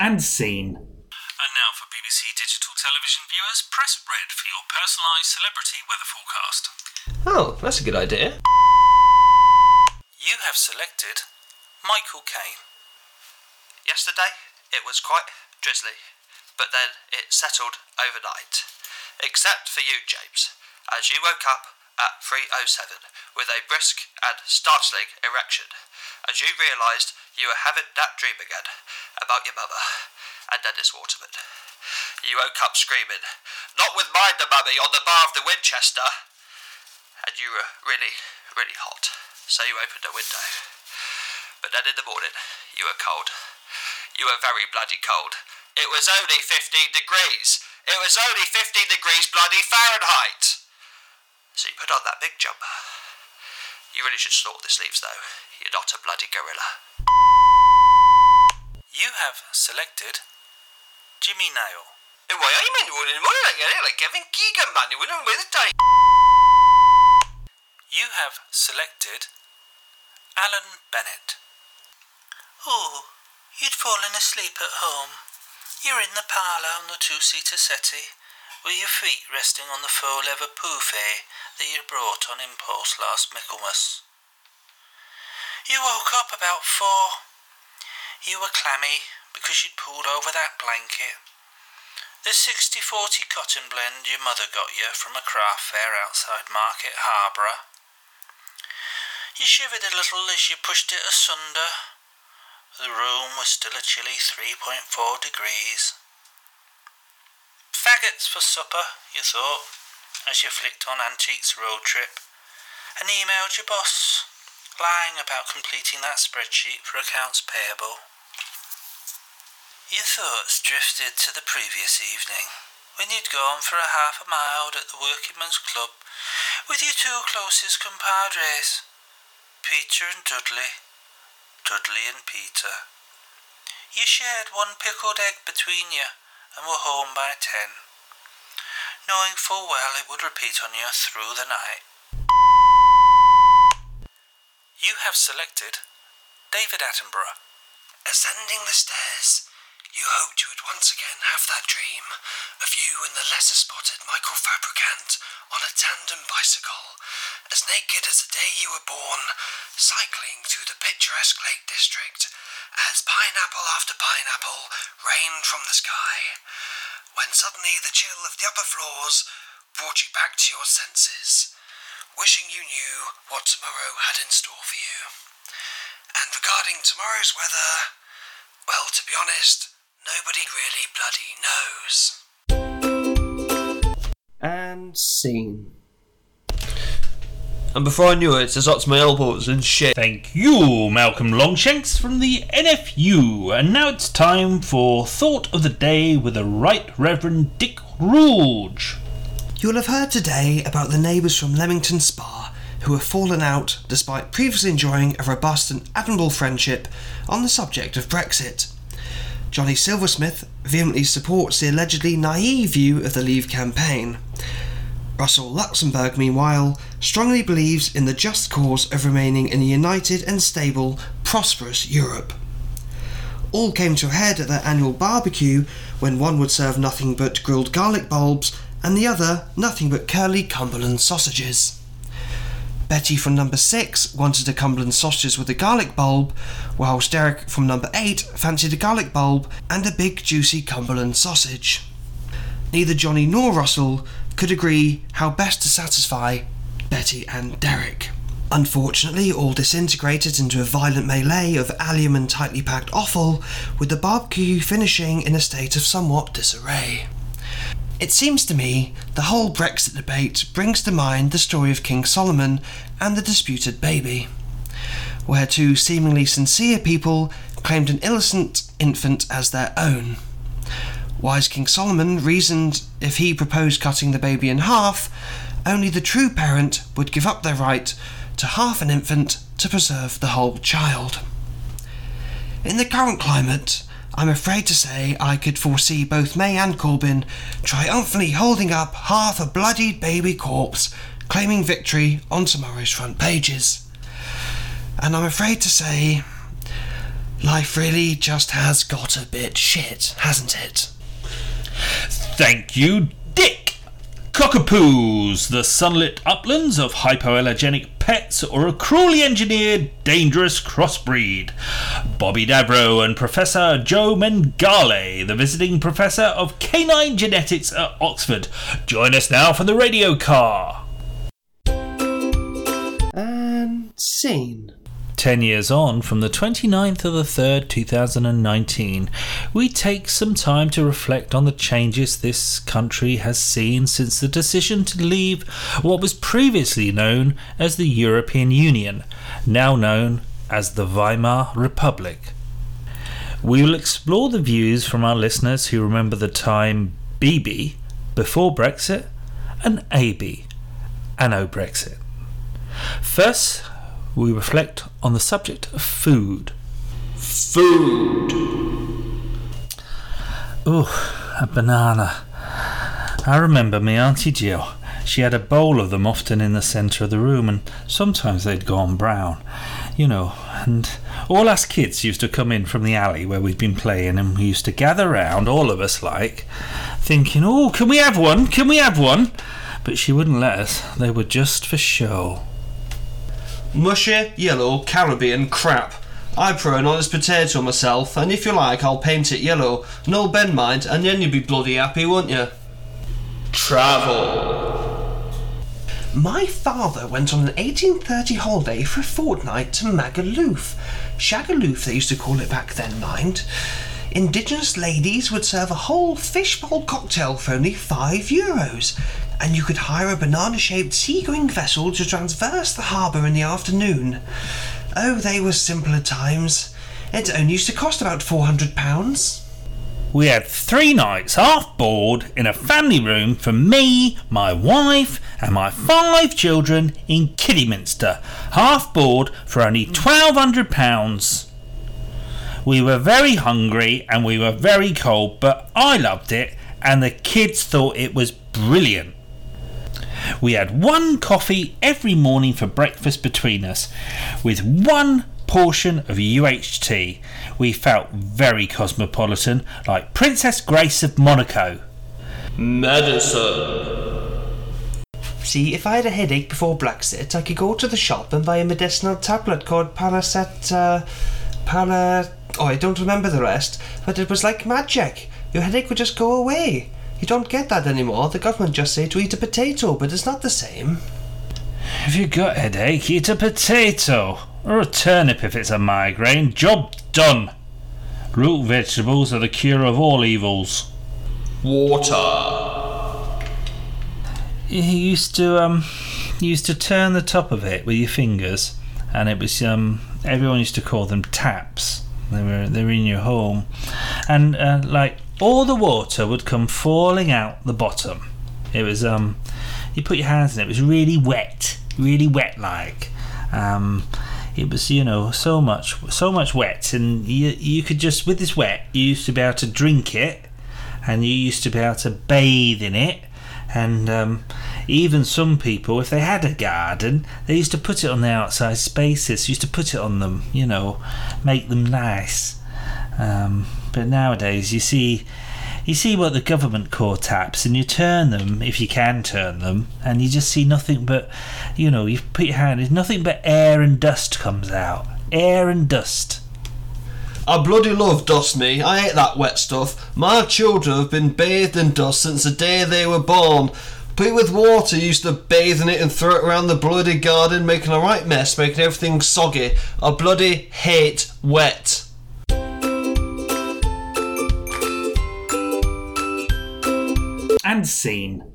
and scene. And now for BBC Digital Television viewers, press red for your personalised celebrity weather forecast. Oh, that's a good idea. You have selected Michael Caine. Yesterday, it was quite drizzly, but then it settled overnight. Except for you, James, as you woke up at 3.07 with a brisk and startling erection, as you realised you were having that dream again about your mother and Dennis Waterman. You woke up screaming, not with Minder Mummy on the bar of the Winchester, and you were really, really hot, so you opened a window. But then in the morning, you were cold. You were very bloody cold. It was only 15 degrees. It was only 15 degrees bloody Fahrenheit. So you put on that big jumper. You really should snort the sleeves though. You're not a bloody gorilla. You have selected Jimmy Nail. Why, I'm in one in one like eh? like Kevin Keegan, man. You wouldn't with it, You have selected Alan Bennett. Oh, you'd fallen asleep at home. You're in the parlour on the two-seater settee, with your feet resting on the faux leather poufet that you brought on impulse last Michaelmas. You woke up about four. You were clammy because you'd pulled over that blanket. The 60-40 cotton blend your mother got you from a craft fair outside Market Harborough. You shivered a little as you pushed it asunder the room was still a chilly 3.4 degrees. Faggots for supper, you thought, as you flicked on Antique's road trip, and emailed your boss, lying about completing that spreadsheet for accounts payable. Your thoughts drifted to the previous evening, when you'd gone for a half a mile at the Workingmen's Club with your two closest compadres, Peter and Dudley. Dudley and Peter. You shared one pickled egg between you and were home by ten, knowing full well it would repeat on you through the night. You have selected David Attenborough. Ascending the stairs, you hoped you would once again have that dream of you and the lesser spotted Michael Fabricant on a tandem bicycle, as naked as the day you were born, cycling through the picturesque Lake District, as pineapple after pineapple rained from the sky, when suddenly the chill of the upper floors brought you back to your senses, wishing you knew what tomorrow had in store for you. And regarding tomorrow's weather, well, to be honest, nobody really bloody knows. And scene. And before I knew it, it's up to my elbows and shit. Thank you, Malcolm Longshanks from the NFU. And now it's time for Thought of the Day with the Right Reverend Dick Rouge. You'll have heard today about the neighbours from Leamington Spa who have fallen out despite previously enjoying a robust and admirable friendship on the subject of Brexit. Johnny Silversmith vehemently supports the allegedly naive view of the Leave campaign. Russell Luxemburg, meanwhile, strongly believes in the just cause of remaining in a united and stable, prosperous Europe. All came to a head at their annual barbecue when one would serve nothing but grilled garlic bulbs and the other nothing but curly Cumberland sausages. Betty from number 6 wanted a Cumberland sausages with a garlic bulb, whilst Derek from number 8 fancied a garlic bulb and a big juicy Cumberland sausage. Neither Johnny nor Russell could agree how best to satisfy Betty and Derek. Unfortunately, all disintegrated into a violent melee of allium and tightly packed offal, with the barbecue finishing in a state of somewhat disarray. It seems to me the whole Brexit debate brings to mind the story of King Solomon and the disputed baby, where two seemingly sincere people claimed an innocent infant as their own. Wise King Solomon reasoned if he proposed cutting the baby in half, only the true parent would give up their right to half an infant to preserve the whole child. In the current climate, I'm afraid to say I could foresee both May and Corbyn triumphantly holding up half a bloodied baby corpse, claiming victory on tomorrow's front pages. And I'm afraid to say Life really just has got a bit shit, hasn't it? Thank you, Dick. Cockapoos, the sunlit uplands of hypoallergenic pets or a cruelly engineered dangerous crossbreed. Bobby Davro and Professor Joe Mengele, the visiting professor of canine genetics at Oxford. Join us now for the radio car. And scene. Ten years on, from the 29th of the 3rd, 2019, we take some time to reflect on the changes this country has seen since the decision to leave what was previously known as the European Union, now known as the Weimar Republic. We will explore the views from our listeners who remember the time BB, before Brexit, and AB, anno Brexit. First, we reflect on the subject of food. Food. Ooh, a banana. I remember me Auntie Jill. She had a bowl of them often in the centre of the room, and sometimes they'd gone brown. You know, and all us kids used to come in from the alley where we'd been playing, and we used to gather round, all of us like, thinking, oh, can we have one? Can we have one? But she wouldn't let us. They were just for show. Mushy, yellow, Caribbean crap. I prefer an honest potato myself, and if you like, I'll paint it yellow. No Ben mind, and then you'll be bloody happy, won't you? Travel. My father went on an 1830 holiday for a fortnight to Magaluf. Shagaluf, they used to call it back then, mind. Indigenous ladies would serve a whole fishbowl cocktail for only five euros, and you could hire a banana shaped seagoing vessel to traverse the harbour in the afternoon. Oh, they were simpler times. It only used to cost about £400. We had three nights half board in a family room for me, my wife, and my five children in Kidderminster, half board for only £1,200. We were very hungry and we were very cold, but I loved it, and the kids thought it was brilliant. We had one coffee every morning for breakfast between us, with one portion of UHT. We felt very cosmopolitan, like Princess Grace of Monaco. Medicine. See, if I had a headache before Brexit, I could go to the shop and buy a medicinal tablet called Paracet. Uh, para. Oh, I don't remember the rest, but it was like magic. Your headache would just go away. You don't get that anymore. The government just say to eat a potato, but it's not the same. If you got a headache, eat a potato or a turnip if it's a migraine. Job done. Root vegetables are the cure of all evils. Water. You used to um, you used to turn the top of it with your fingers, and it was um, everyone used to call them taps. They were they were in your home, and uh, like all the water would come falling out the bottom. It was um, you put your hands in it. It was really wet, really wet like. Um, it was you know so much so much wet, and you you could just with this wet you used to be able to drink it, and you used to be able to bathe in it, and um, even some people, if they had a garden, they used to put it on the outside spaces. Used to put it on them, you know, make them nice. Um, but nowadays, you see, you see what the government core taps, and you turn them if you can turn them, and you just see nothing but, you know, you put your hand, there's nothing but air and dust comes out, air and dust. I bloody love dust, me. I hate that wet stuff. My children have been bathed in dust since the day they were born. Put with water, used to bathe in it and throw it around the bloody garden, making a right mess, making everything soggy. I bloody hate wet. Scene.